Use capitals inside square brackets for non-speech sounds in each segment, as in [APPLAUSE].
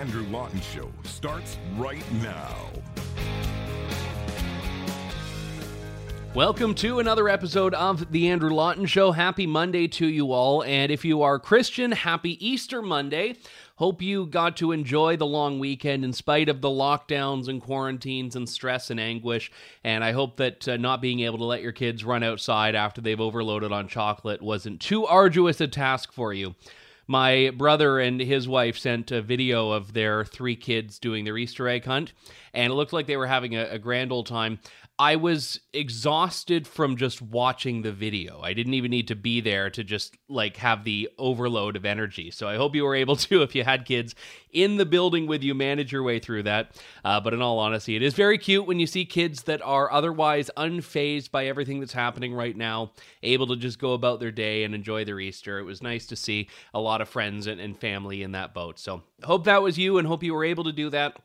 Andrew Lawton Show starts right now. Welcome to another episode of The Andrew Lawton Show. Happy Monday to you all. And if you are Christian, happy Easter Monday. Hope you got to enjoy the long weekend in spite of the lockdowns and quarantines and stress and anguish. And I hope that uh, not being able to let your kids run outside after they've overloaded on chocolate wasn't too arduous a task for you my brother and his wife sent a video of their three kids doing their Easter egg hunt, and it looked like they were having a, a grand old time. I was exhausted from just watching the video. I didn't even need to be there to just like have the overload of energy. So I hope you were able [LAUGHS] to, if you had kids in the building with you, manage your way through that. Uh, but in all honesty, it is very cute when you see kids that are otherwise unfazed by everything that's happening right now, able to just go about their day and enjoy their Easter. It was nice to see a lot of friends and, and family in that boat. So hope that was you and hope you were able to do that.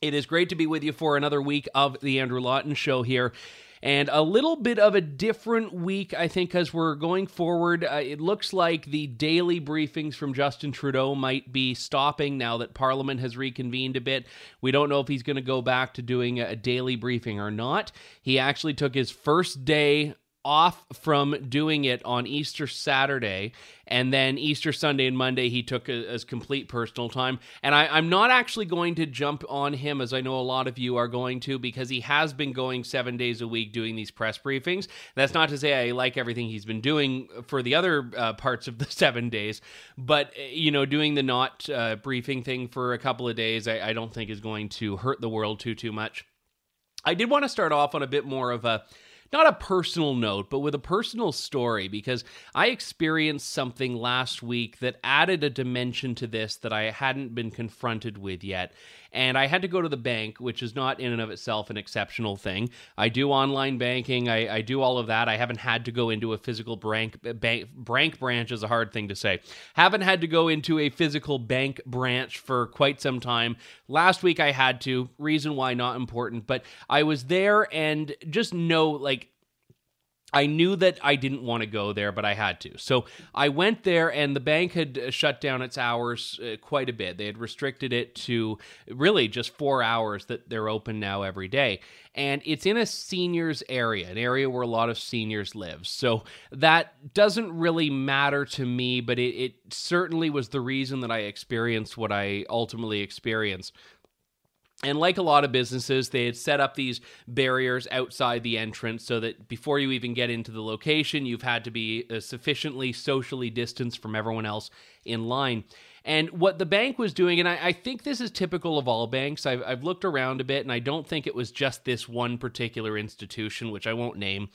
It is great to be with you for another week of the Andrew Lawton Show here. And a little bit of a different week, I think, as we're going forward. Uh, it looks like the daily briefings from Justin Trudeau might be stopping now that Parliament has reconvened a bit. We don't know if he's going to go back to doing a daily briefing or not. He actually took his first day off from doing it on Easter Saturday, and then Easter Sunday and Monday he took as complete personal time. And I, am not actually going to jump on him as I know a lot of you are going to because he has been going seven days a week doing these press briefings. That's not to say I like everything he's been doing for the other uh, parts of the [LAUGHS] seven days, but uh, you know, doing the not uh, briefing thing for a couple of days, I, I don't think is going to hurt the world too too much. I did want to start off on a bit more of a not a personal note, but with a personal story because I experienced something last week that added a dimension to this that I hadn't been confronted with yet and I had to go to the bank, which is not in and of itself an exceptional thing. I do online banking, I, I do all of that. I haven't had to go into a physical bank, bank, bank branch is a hard thing to say. Haven't had to go into a physical bank branch for quite some time. Last week I had to, reason why not important, but I was there and just know like I knew that I didn't want to go there, but I had to. So I went there, and the bank had uh, shut down its hours uh, quite a bit. They had restricted it to really just four hours that they're open now every day. And it's in a seniors area, an area where a lot of seniors live. So that doesn't really matter to me, but it, it certainly was the reason that I experienced what I ultimately experienced. And like a lot of businesses, they had set up these barriers outside the entrance so that before you even get into the location, you've had to be uh, sufficiently socially distanced from everyone else in line. And what the bank was doing, and I, I think this is typical of all banks, I've, I've, looked around a bit and I don't think it was just this one particular institution, which I won't name.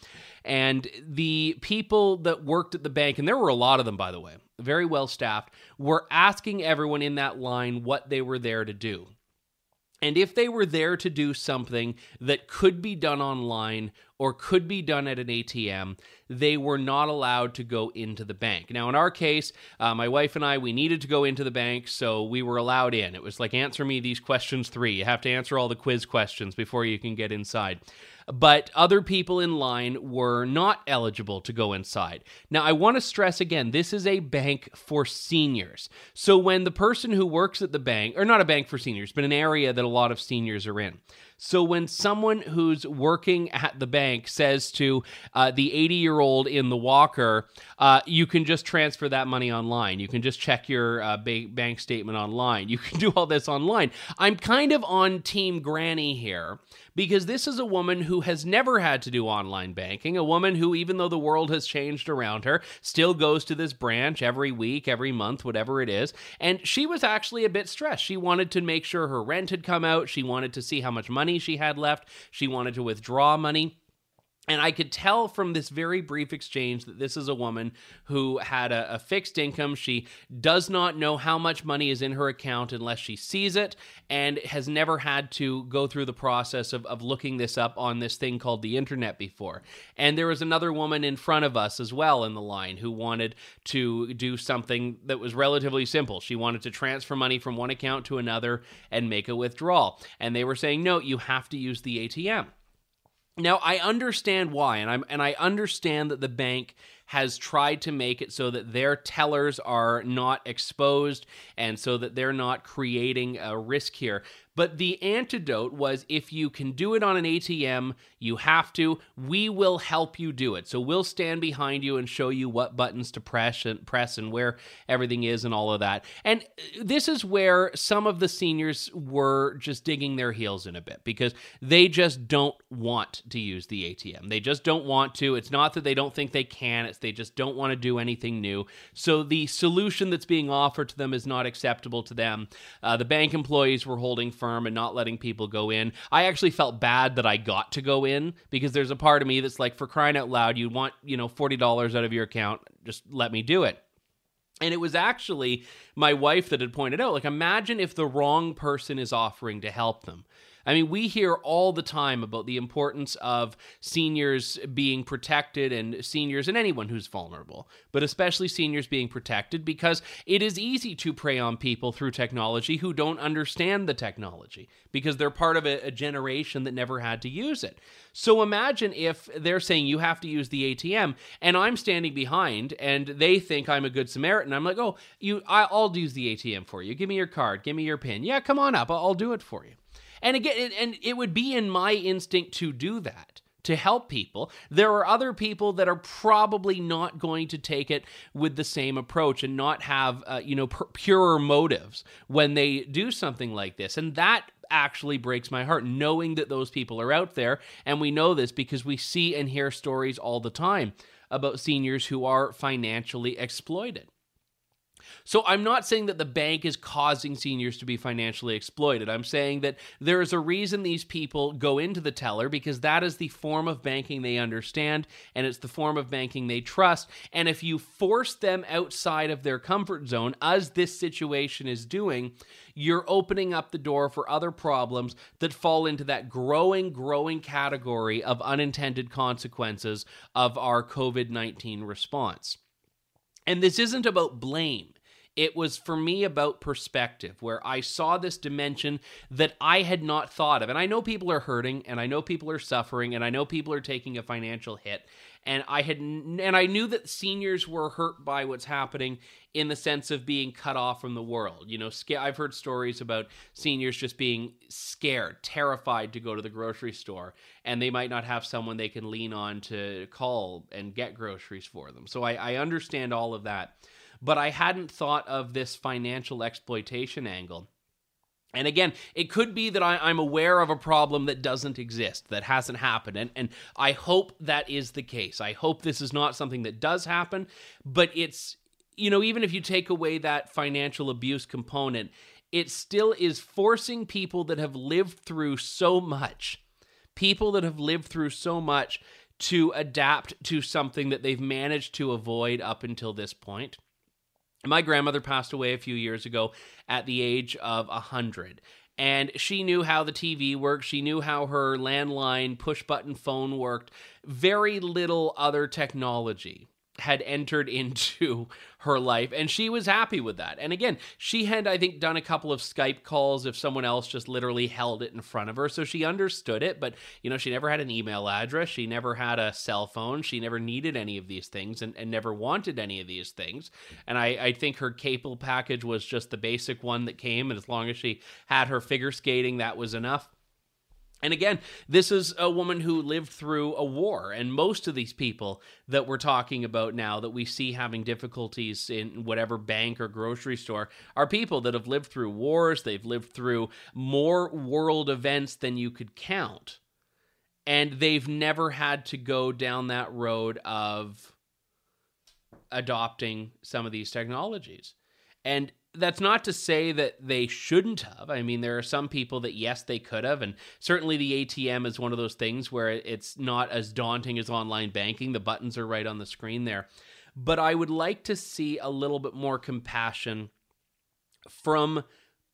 And the people that worked at the bank, and there were a lot of them, by the way, very well staffed, were asking everyone in that line what they were there to do. And if they were there to do something that could be done online or could be done at an ATM, they were not allowed to go into the bank. Now, in our case, uh, my wife and I, we needed to go into the bank, so we were allowed in. It was like, answer me these questions three. You have to answer all the quiz questions before you can get inside but other people in line were not eligible to go inside. Now, I want to stress again this is a bank for seniors. So, when the person who works at the bank, or not a bank for seniors, but an area that a lot of seniors are in, so when someone who's working at the bank says to uh, the 80 year old in the walker, uh, you can just transfer that money online. You can just check your uh, ba- bank statement online. You can [LAUGHS] do all this online. I'm kind of on Team Granny here because this is a woman who has never had to do online banking, a woman who, even though the world has changed around her, still goes to this branch every week, every month, whatever it is. And she was actually a bit stressed. She wanted to make sure her rent had come out, she wanted to see how much money she had left, she wanted to withdraw money. And I could tell from this very brief exchange that this is a woman who had a, a, fixed income. She does not know how much money is in her account unless she sees it and has never had to go through the process of, of looking this up on this thing called the internet before. And there was another woman in front of us as well in the line who wanted to do something that was relatively simple. She wanted to transfer money from one account to another and make a withdrawal. And they were saying, no, you have to use the ATM. Now I understand why, and I'm and I understand that the bank has tried to make it so that their tellers are not exposed and so that they're not creating a risk here. But the antidote was if you can do it on an ATM, you have to. We will help you do it. So we'll stand behind you and show you what buttons to press and press and where everything is and all of that. And this is where some of the seniors were just digging their heels in a bit because they just don't want to use the ATM. They just don't want to. It's not that they don't think they can, it's they just don't want to do anything new. So the solution that's being offered to them is not acceptable to them. Uh, the bank employees were holding firm and not letting people go in. I actually felt bad that I got to go in because there's a part of me that's like, for crying out loud, you want, you know, $40 out of your account, just let me do it. And it was actually my wife that had pointed out, like, imagine if the wrong person is offering to help them. I mean, we hear all the time about the importance of seniors being protected and seniors and anyone who's vulnerable, but especially seniors being protected because it is easy to prey on people through technology who don't understand the technology because they're part of a, a generation that never had to use it. So imagine if they're saying you have to use the ATM and I'm standing behind and they think I'm a good Samaritan. I'm like, oh, you, I'll use the ATM for you. Give me your card. Give me your pin. Yeah, come on up. I'll do it for you. And again, it, and it would be in my instinct to do that to help people. There are other people that are probably not going to take it with the same approach and not have, uh, you know, pur- purer motives when they do something like this. And that actually breaks my heart knowing that those people are out there. And we know this because we see and hear stories all the time about seniors who are financially exploited. So I'm not saying that the bank is causing seniors to be financially exploited. I'm saying that there is a reason these people go into the teller because that is the form of banking they understand and it's the form of banking they trust. And if you force them outside of their comfort zone, as this situation is doing, you're opening up the door for other problems that fall into that growing, growing category of unintended consequences of our COVID 19 response. And this isn't about blame. It was for me about perspective, where I saw this dimension that I had not thought of. And I know people are hurting, and I know people are suffering, and I know people are taking a financial hit. And I had, and I knew that seniors were hurt by what's happening in the sense of being cut off from the world. You know, I've heard stories about seniors just being scared, terrified to go to the grocery store, and they might not have someone they can lean on to call and get groceries for them. So I, I understand all of that but I hadn't thought of this financial exploitation angle. And again, it could be that I, am aware of a problem that doesn't exist, that hasn't happened. And, and I hope that is the case. I hope this is not something that does happen, but it's, you know, even if you take away that financial abuse component, it still is forcing people that have lived through so much, people that have lived through so much to adapt to something that they've managed to avoid up until this point. My grandmother passed away a few years ago at the age of 100. And she knew how the TV worked. She knew how her landline push button phone worked. Very little other technology had entered into [LAUGHS] her life and she was happy with that. And again, she had I think done a couple of Skype calls if someone else just literally held it in front of her, so she understood it, but you know, she never had an email address, she never had a cell phone, she never needed any of these things and, and never wanted any of these things. And I, I think her cable package was just the basic one that came, and as long as she had her figure skating, that was enough. And again, this is a woman who lived through a war. And most of these people that we're talking about now that we see having difficulties in whatever bank or grocery store are people that have lived through wars. They've lived through more world events than you could count. And they've never had to go down that road of adopting some of these technologies. And that's not to say that they shouldn't have. I mean, there are some people that yes, they could have, and certainly the ATM is one of those things where it's not as daunting as online banking. The buttons are right on the screen there. But I would like to see a little bit more compassion from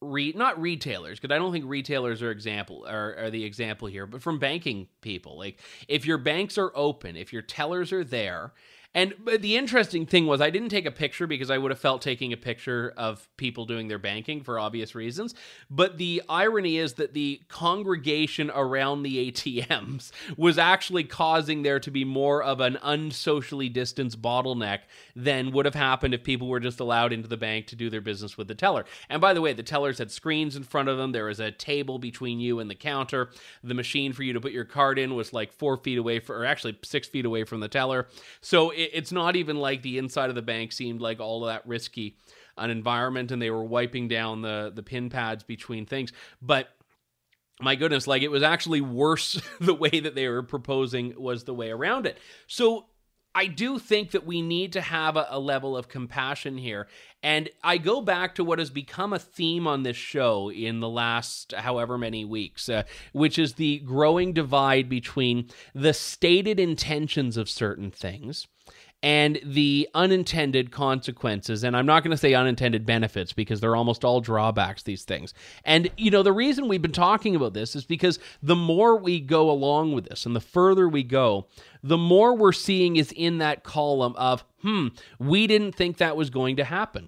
re not retailers because I don't think retailers are example are, are the example here, but from banking people. Like if your banks are open, if your tellers are there, And the interesting thing was, I didn't take a picture because I would have felt taking a picture of people doing their banking for obvious reasons. But the irony is that the congregation around the ATMs [LAUGHS] was actually causing there to be more of an unsocially distanced bottleneck than would have happened if people were just allowed into the bank to do their business with the teller. And by the way, the tellers had screens in front of them. There was a table between you and the counter. The machine for you to put your card in was like four feet away, for, or actually six feet away from the teller. So it, it's not even like the inside of the bank seemed like all that risky an environment and they were wiping down the the pin pads between things but my goodness like it was actually worse [LAUGHS] the way that they were proposing was the way around it so I do think that we need to have a, a, level of compassion here. And I go back to what has become a theme on this show in the last however many weeks, uh, which is the growing divide between the stated intentions of certain things and the unintended consequences. And I'm not going to say unintended benefits because they're almost all drawbacks, these things. And, you know, the reason we've been talking about this is because the more we go along with this and the further we go, the more we're seeing is in that column of, hmm, we didn't think that was going to happen.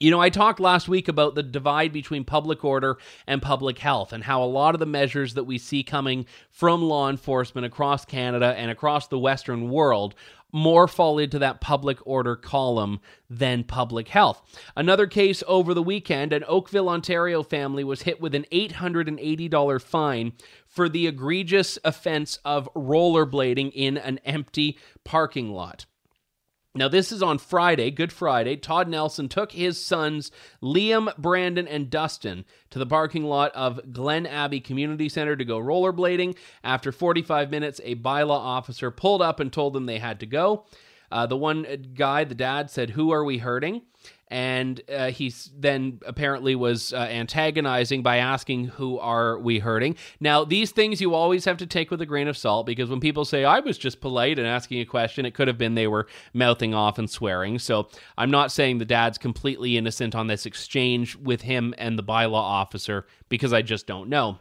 You know, I talked last week about the divide between public order and public health and how a lot of the measures that we see coming from law enforcement across Canada and across the Western world more fall into that public order column than public health. Another case over the weekend an Oakville, Ontario family was hit with an $880 fine for the egregious offense of rollerblading in an empty parking lot. Now, this is on Friday, Good Friday. Todd Nelson took his sons, Liam, Brandon, and Dustin, to the parking lot of Glen Abbey Community Center to go rollerblading. After 45 minutes, a bylaw officer pulled up and told them they had to go. Uh, the one guy, the dad, said, Who are we hurting? and uh, he then apparently was uh, antagonizing by asking who are we hurting? Now these things you always have to take with a grain of salt because when people say i was just polite and asking a question it could have been they were mouthing off and swearing. So i'm not saying the dad's completely innocent on this exchange with him and the bylaw officer because i just don't know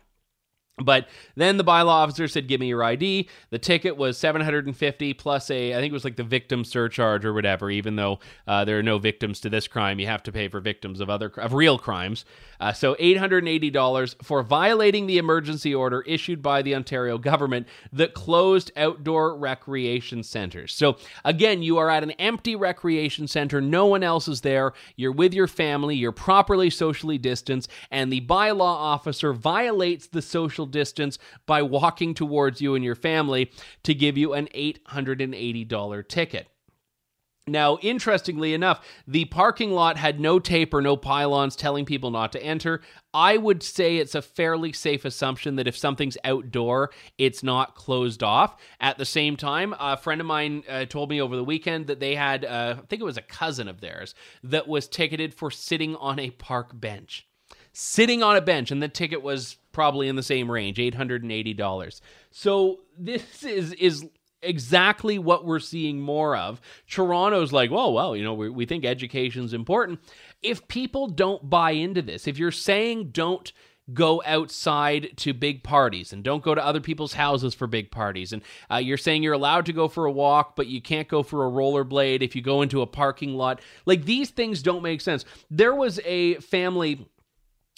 but then the bylaw officer said, "Give me your ID." The ticket was seven hundred and fifty plus a, I think it was like the victim surcharge or whatever. Even though uh, there are no victims to this crime, you have to pay for victims of other of real crimes. Uh, so eight hundred and eighty dollars for violating the emergency order issued by the Ontario government that closed outdoor recreation centers. So again, you are at an empty recreation center. No one else is there. You're with your family. You're properly socially distanced, and the bylaw officer violates the social distance by walking towards you and your family to give you an $880 ticket. Now, interestingly enough, the parking lot had no tape or no pylons telling people not to enter. I would say it's a fairly safe assumption that if something's outdoor, it's not closed off. At the same time, a friend of mine uh, told me over the weekend that they had, uh, I think it was a cousin of theirs, that was ticketed for sitting on a park bench. Sitting on a bench, and the ticket was probably in the same range, $880. So this is is exactly what we're seeing more of. Toronto's like, well, well, you know, we, we think education's important. If people don't buy into this, if you're saying don't go outside to big parties and don't go to other people's houses for big parties. And uh, you're saying you're allowed to go for a walk, but you can't go for a rollerblade if you go into a parking lot. Like these things don't make sense. There was a family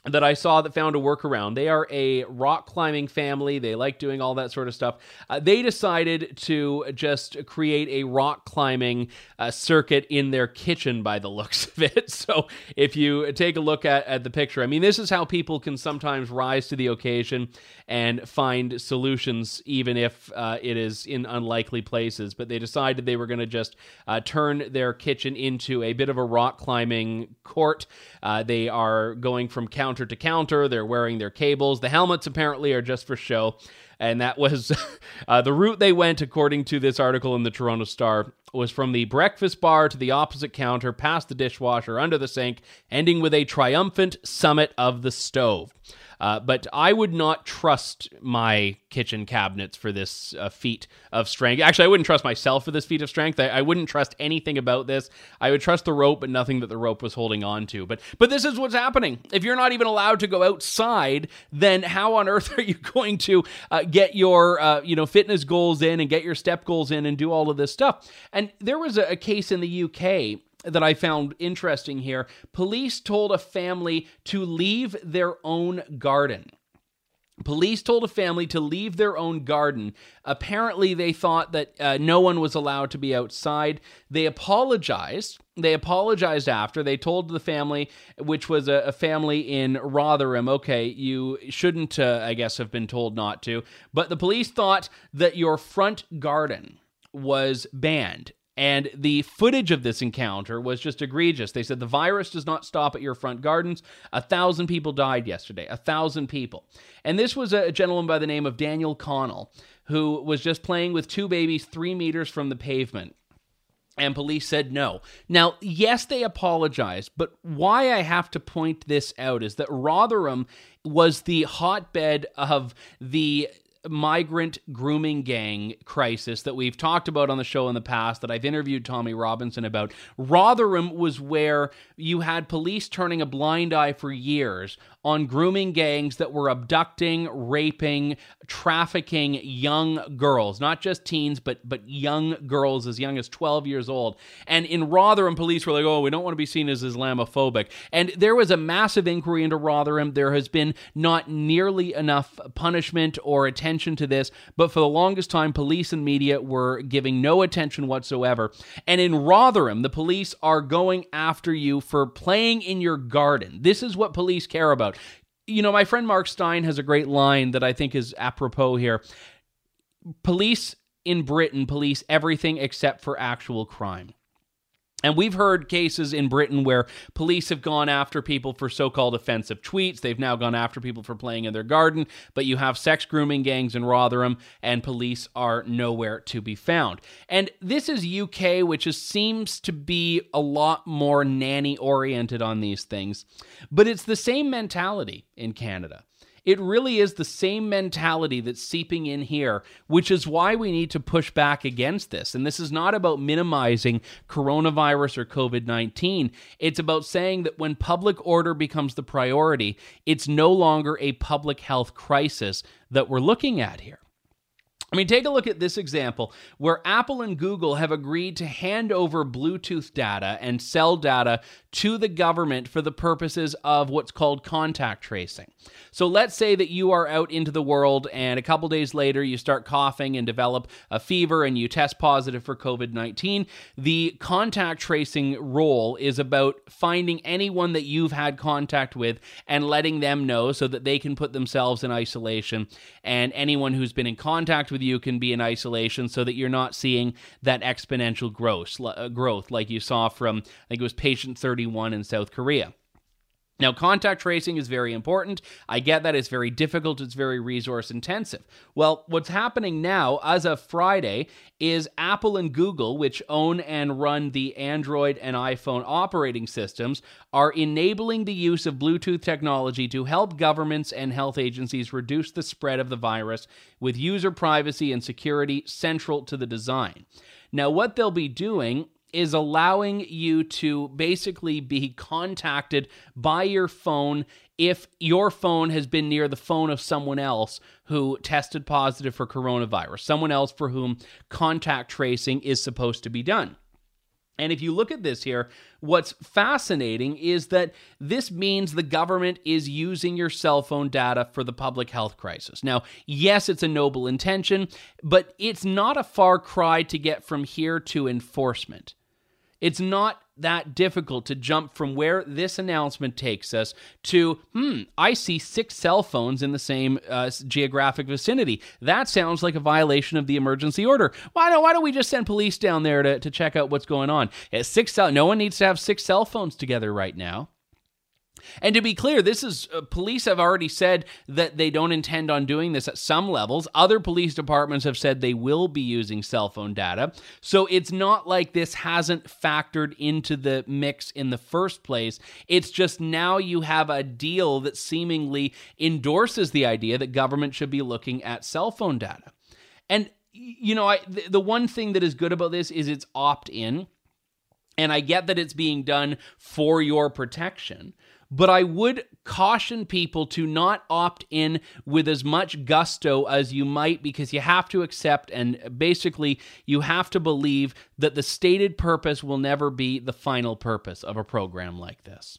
that I saw that found a workaround. They are a rock climbing family. They like doing all that sort of stuff. Uh, they decided to just create a rock climbing uh, circuit in their kitchen by the [LAUGHS] looks of it. So if you take a look at, at the picture, I mean, this is how people can sometimes rise to the occasion and find solutions, even if uh, it is in unlikely places. But they decided they were going to just uh, turn their kitchen into a bit of a rock climbing court. Uh, they are going from counter to counter. They're wearing their cables. The helmets apparently are just for show. And that was [LAUGHS] uh, the route they went, according to this article in the Toronto Star, was from the breakfast bar to the opposite counter, past the dishwasher, under the sink, ending with a triumphant summit of the stove. Uh, but I would not trust my kitchen cabinets for this uh, feat of strength. Actually, I wouldn't trust myself for this feat of strength. I, I, wouldn't trust anything about this. I would trust the rope, but nothing that the rope was holding on to. But but this is what's happening. If you're not even allowed to go outside, then how on earth [LAUGHS] are you going to uh, get your uh, you know fitness goals in and get your step goals in and do all of this stuff. And there was a, a case in the UK that I found interesting here. Police told a family to leave their own garden. Police told a family to leave their own garden. Apparently, they thought that uh, no one was allowed to be outside. They apologized. They apologized after. They told the family, which was a, a family in Rotherham, okay, you shouldn't, uh, I guess, have been told not to. But the police thought that your front garden was banned and the footage of this encounter was just egregious. They said the virus does not stop at your front gardens. A thousand people died yesterday. A thousand people. And this was a gentleman by the name of Daniel Connell who was just playing with two babies three meters from the pavement. And police said no. Now, yes, they apologized, but why I have to point this out is that Rotherham was the hotbed of the migrant grooming gang crisis that we've talked about on the show in the past that I've interviewed Tommy Robinson about. Rotherham was where you had police turning a blind eye for years on grooming gangs that were abducting, raping, trafficking young girls, not just teens, but but young girls as young as 12 years old. And in Rotherham, police were like, "Oh, we don't want to be seen as Islamophobic." And there was a massive inquiry into Rotherham. There has been not nearly enough punishment or attention to this, but for the longest time, police and media were giving no attention whatsoever. And in Rotherham, the police are going after you for playing in your garden. This is what police care about. You know, my friend Mark Steyn has a great line that I think is apropos here. Police in Britain police everything except for actual crime. And we've heard cases in Britain where police have gone after people for so called offensive tweets. They've now gone after people for playing in their garden. But you have sex grooming gangs in Rotherham, and police are nowhere to be found. And this is UK, which is, seems to be a lot more nanny oriented on these things. But it's the same mentality in Canada. It really is the same mentality that's seeping in here, which is why we need to push back against this. And this is not about minimizing coronavirus or COVID 19. It's about saying that when public order becomes the priority, it's no longer a public health crisis that we're looking at here. I mean, take a look at this example where Apple and Google have agreed to hand over Bluetooth data and cell data to the government for the purposes of what's called contact tracing. So let's say that you are out into the world and a couple days later you start coughing and develop a fever and you test positive for COVID 19. The contact tracing role is about finding anyone that you've had contact with and letting them know so that they can put themselves in isolation. And anyone who's been in contact with with you can be in isolation so that you're not seeing that exponential growth, uh, growth like you saw from, I think it was patient 31 in South Korea. Now, contact tracing is very important. I get that it's very difficult, it's very resource intensive. Well, what's happening now, as of Friday, is Apple and Google, which own and run the Android and iPhone operating systems, are enabling the use of Bluetooth technology to help governments and health agencies reduce the spread of the virus with user privacy and security central to the design. Now, what they'll be doing is allowing you to basically be contacted by your phone if your phone has been near the phone of someone else who tested positive for coronavirus, someone else for whom contact tracing is supposed to be done. And if you look at this here, what's fascinating is that this means the government is using your cell phone data for the public health crisis. Now, yes, it's a noble intention, but it's not a far cry to get from here to enforcement. It's not that difficult to jump from where this announcement takes us to, hmm, I see six cell phones in the same uh, geographic vicinity. That sounds like a violation of the emergency order. Why don't, why don't we just send police down there to, to check out what's going on? It's six cell, no one needs to have six cell phones together right now. And to be clear, this is uh, police have already said that they don't intend on doing this at some levels. Other police departments have said they will be using cell phone data. So it's not like this hasn't factored into the mix in the first place. It's just now you have a deal that seemingly endorses the idea that government should be looking at cell phone data. And you know, I the, the one thing that is good about this is it's opt in. And I get that it's being done for your protection, but I would caution people to not opt in with as much gusto as you might because you have to accept and basically you have to believe that the stated purpose will never be the final purpose of a program like this.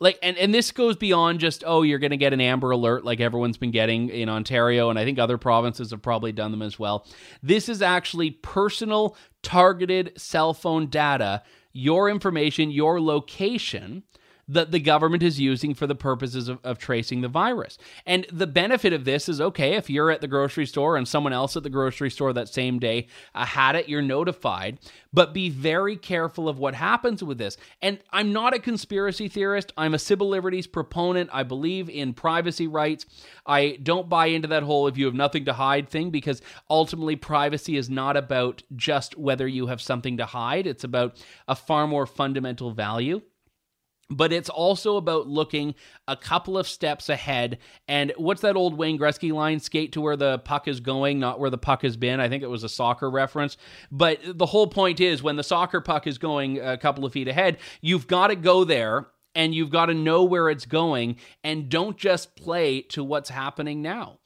Like and, and this goes beyond just oh you're going to get an amber alert like everyone's been getting in ontario and i think other provinces have probably done them as well. This is actually personal targeted cell phone data your information your location that the government is using for the purposes of, of tracing the virus. And the benefit of this is okay, if you're at the grocery store and someone else at the grocery store that same day uh, had it, you're notified. But be very careful of what happens with this. And I'm not a conspiracy theorist, I'm a civil liberties proponent. I believe in privacy rights. I don't buy into that whole if you have nothing to hide thing because ultimately privacy is not about just whether you have something to hide, it's about a far more fundamental value but it's also about looking a couple of steps ahead. And what's that old Wayne Gretzky line? Skate to where the puck is going, not where the puck has been. I think it was a soccer reference. But the whole point is when the soccer puck is going a couple of feet ahead, you've got to go there and you've got to know where it's going and don't just play to what's happening now.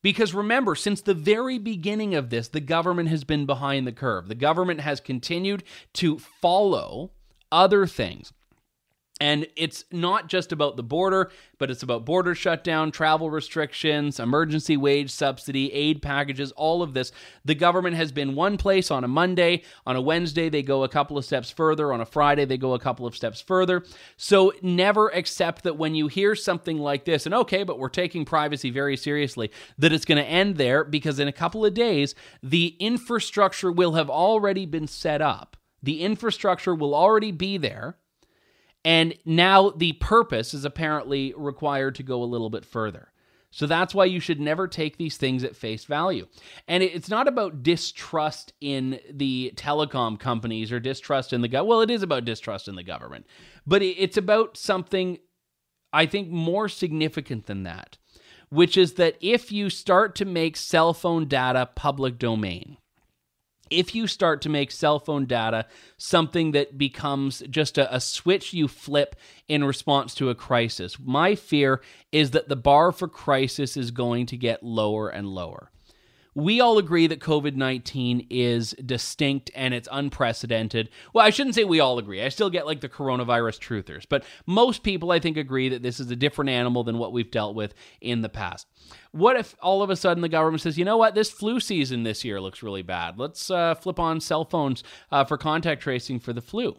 Because remember, since the very beginning of this, the government has been behind the curve. The government has continued to follow other things. And it's not just about the border, but it's about border shutdown, travel restrictions, emergency wage subsidy, aid packages, all of this. The government has been one place on a Monday. On a Wednesday, they go a couple of steps further. On a Friday, they go a couple of steps further. So never accept that when you hear something like this, and okay, but we're taking privacy very seriously, that it's going to end there because in a couple of days, the infrastructure will have already been set up. The infrastructure will already be there and now the purpose is apparently required to go a little bit further. So that's why you should never take these things at face value. And it's not about distrust in the telecom companies or distrust in the government. Well, it is about distrust in the government, but it's about something I think more significant than that, which is that if you start to make cell phone data public domain, if you start to make cell phone data something that becomes just a, a, switch you flip in response to a crisis, my fear is that the bar for crisis is going to get lower and lower we all agree that COVID 19 is distinct and it's unprecedented. Well, I shouldn't say we all agree. I still get like the coronavirus truthers, but most people, I think, agree that this is a different animal than what we've dealt with in the past. What if all of a sudden the government says, you know what, this flu season this year looks really bad? Let's uh, flip on cell phones uh, for contact tracing for the flu.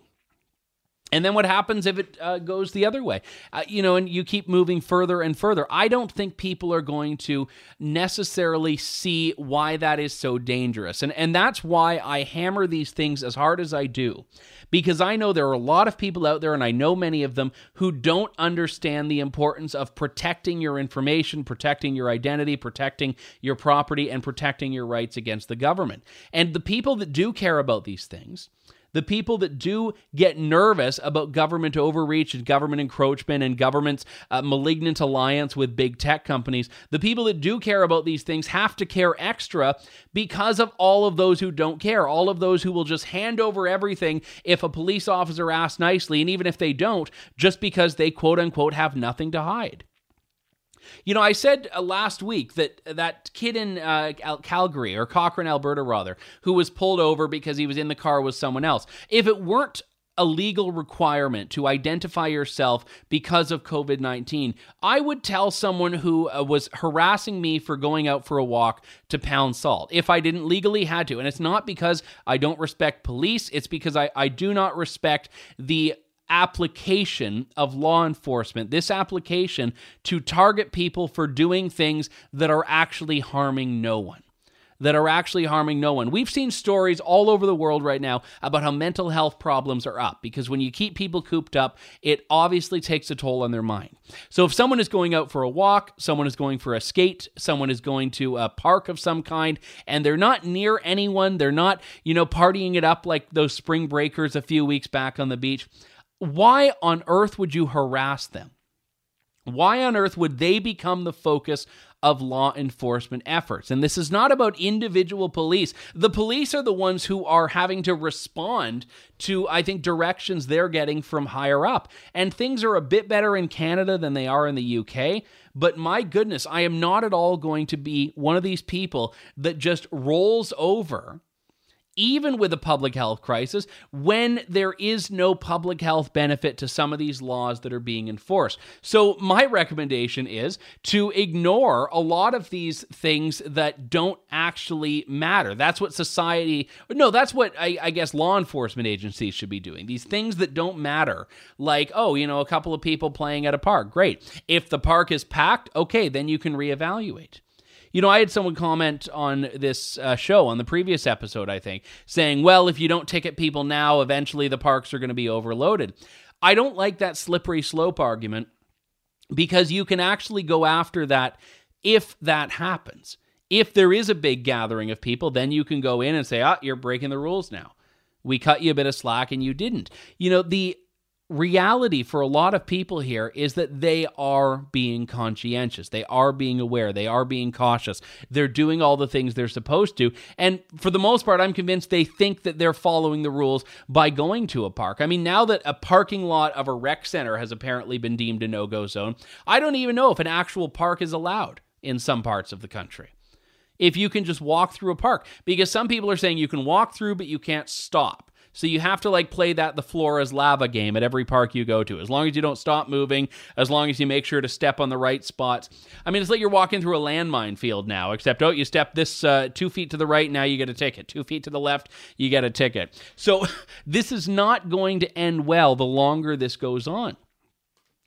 And then what happens if it uh, goes the other way? Uh, you know, and you keep moving further and further. I don't think people are going to necessarily see why that is so dangerous. And, and that's why I hammer these things as hard as I do. Because I know there are a lot of people out there, and I know many of them, who don't understand the importance of protecting your information, protecting your identity, protecting your property, and protecting your rights against the government. And the people that do care about these things, the people that do get nervous about government overreach and government encroachment and government's uh, malignant alliance with big tech companies, the people that do care about these things have to care extra because of all of those who don't care, all of those who will just hand over everything if a police officer asks nicely, and even if they don't, just because they quote unquote have nothing to hide. You know, I said uh, last week that that kid in uh, Calgary or Cochrane, Alberta, rather, who was pulled over because he was in the car with someone else. If it weren't a legal requirement to identify yourself because of COVID 19, I would tell someone who uh, was harassing me for going out for a walk to pound salt if I didn't legally had to. And it's not because I don't respect police, it's because I, I do not respect the application of law enforcement, this application to target people for doing things that are actually harming no one. That are actually harming no one. We've seen stories all over the world right now about how mental health problems are up because when you keep people cooped up, it obviously takes a toll on their mind. So, if someone is going out for a walk, someone is going for a skate, someone is going to a park of some kind, and they're not near anyone, they're not, you know, partying it up like those spring breakers a few weeks back on the beach, why on earth would you harass them? Why on earth would they become the focus of law enforcement efforts? And this is not about individual police. The police are the ones who are having to respond to, I think, directions they're getting from higher up. And things are a bit better in Canada than they are in the UK. But my goodness, I am not at all going to be one of these people that just rolls over even with a public health crisis, when there is no public health benefit to some of these laws that are being enforced. So, my recommendation is to ignore a lot of these things that don't actually matter. That's what society, no, that's what I, I guess law enforcement agencies should be doing. These things that don't matter, like, oh, you know, a couple of people playing at a park. Great. If the park is packed, okay, then you can reevaluate. You know, I had someone comment on this uh, show on the previous episode, I think, saying, well, if you don't ticket people now, eventually the parks are going to be overloaded. I don't like that slippery slope argument because you can actually go after that if that happens. If there is a big gathering of people, then you can go in and say, ah, you're breaking the rules now. We cut you a bit of slack and you didn't. You know, the reality for a lot of people here is that they are being conscientious. They are being aware. They are being cautious. They're doing all the things they're supposed to. And for the most part, I'm convinced they think that they're following the rules by going to a park. I mean, now that a parking lot of a rec center has apparently been deemed a no go zone, I don't even know if an actual park is allowed in some parts of the country. If you can just walk through a park, because some people are saying you can walk through, but you can't stop. So you have to like play that the floor is lava game at every park you go to. As long as you don't stop moving, as long as you make sure to step on the right spots. I mean, it's like you're walking through a landmine field now, except oh, you step this uh, two feet to the right, now you get a ticket. Two feet to the left, you get a ticket. So [LAUGHS] this is not going to end well the longer this goes on.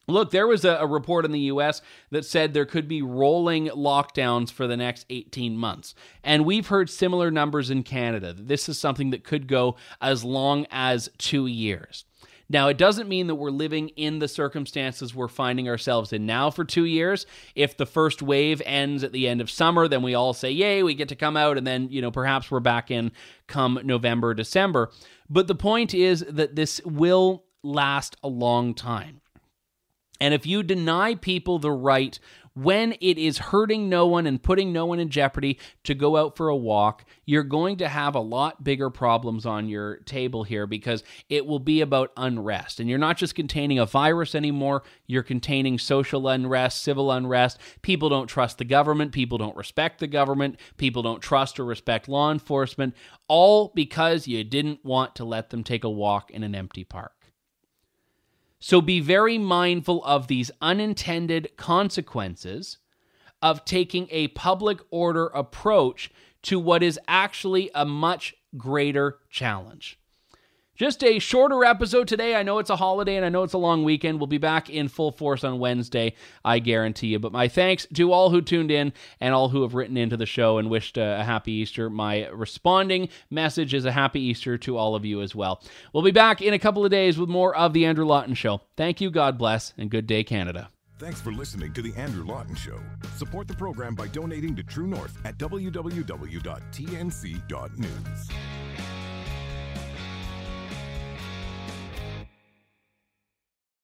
Look, there was a, a, report in the US that said there could be rolling lockdowns for the next 18 months. And we've heard similar numbers in Canada. This is something that could go as long as two years. Now, it doesn't mean that we're living in the circumstances we're finding ourselves in now for two years. If the first wave ends at the end of summer, then we all say, yay, we get to come out, and then, you know, perhaps we're back in come November, December. But the point is that this will last a long time. And if you deny people the right when it is hurting no one and putting no one in jeopardy to go out for a walk, you're going to have a lot bigger problems on your table here because it will be about unrest. And you're not just containing a virus anymore, you're containing social unrest, civil unrest. People don't trust the government, people don't respect the government, people don't trust or respect law enforcement, all because you didn't want to let them take a walk in an empty park. So be very mindful of these unintended consequences of taking a public order approach to what is actually a much greater challenge. Just a shorter episode today. I know it's a holiday and I know it's a long weekend. We'll be back in full force on Wednesday, I guarantee you. But my thanks to all who tuned in and all who have written into the show and wished uh, a happy Easter. My responding message is a happy Easter to all of you as well. We'll be back in a couple of days with more of The Andrew Lawton Show. Thank you, God bless, and good day, Canada. Thanks for listening to The Andrew Lawton Show. Support the program by donating to True North at www.tnc.news.